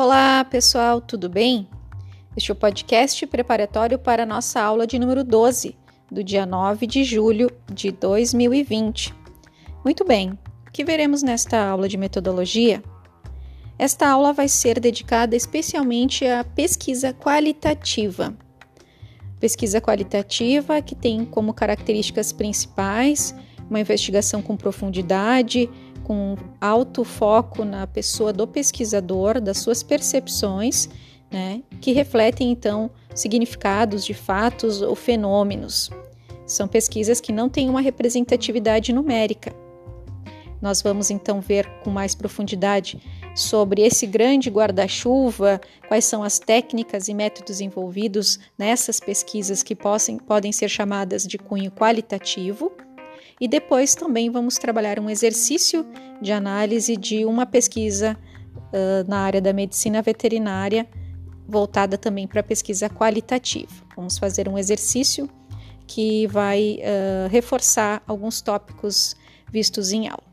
Olá, pessoal, tudo bem? Este é o podcast preparatório para a nossa aula de número 12, do dia 9 de julho de 2020. Muito bem, o que veremos nesta aula de metodologia? Esta aula vai ser dedicada especialmente à pesquisa qualitativa. Pesquisa qualitativa que tem como características principais uma investigação com profundidade, com alto foco na pessoa do pesquisador, das suas percepções, né, que refletem então significados de fatos ou fenômenos. São pesquisas que não têm uma representatividade numérica. Nós vamos então ver com mais profundidade sobre esse grande guarda-chuva, quais são as técnicas e métodos envolvidos nessas pesquisas que possam, podem ser chamadas de cunho qualitativo e depois também vamos trabalhar um exercício de análise de uma pesquisa uh, na área da medicina veterinária, voltada também para pesquisa qualitativa. Vamos fazer um exercício que vai uh, reforçar alguns tópicos vistos em aula.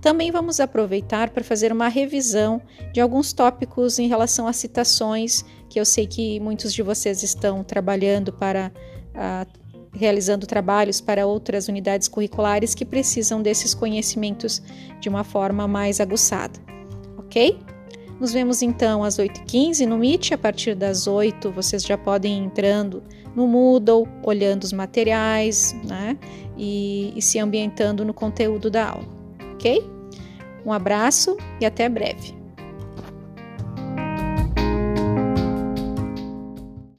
Também vamos aproveitar para fazer uma revisão de alguns tópicos em relação a citações, que eu sei que muitos de vocês estão trabalhando para uh, realizando trabalhos para outras unidades curriculares que precisam desses conhecimentos de uma forma mais aguçada, ok? Nos vemos então às 8h15 no Meet. A partir das 8 vocês já podem ir entrando no Moodle, olhando os materiais né? e, e se ambientando no conteúdo da aula, ok? Um abraço e até breve.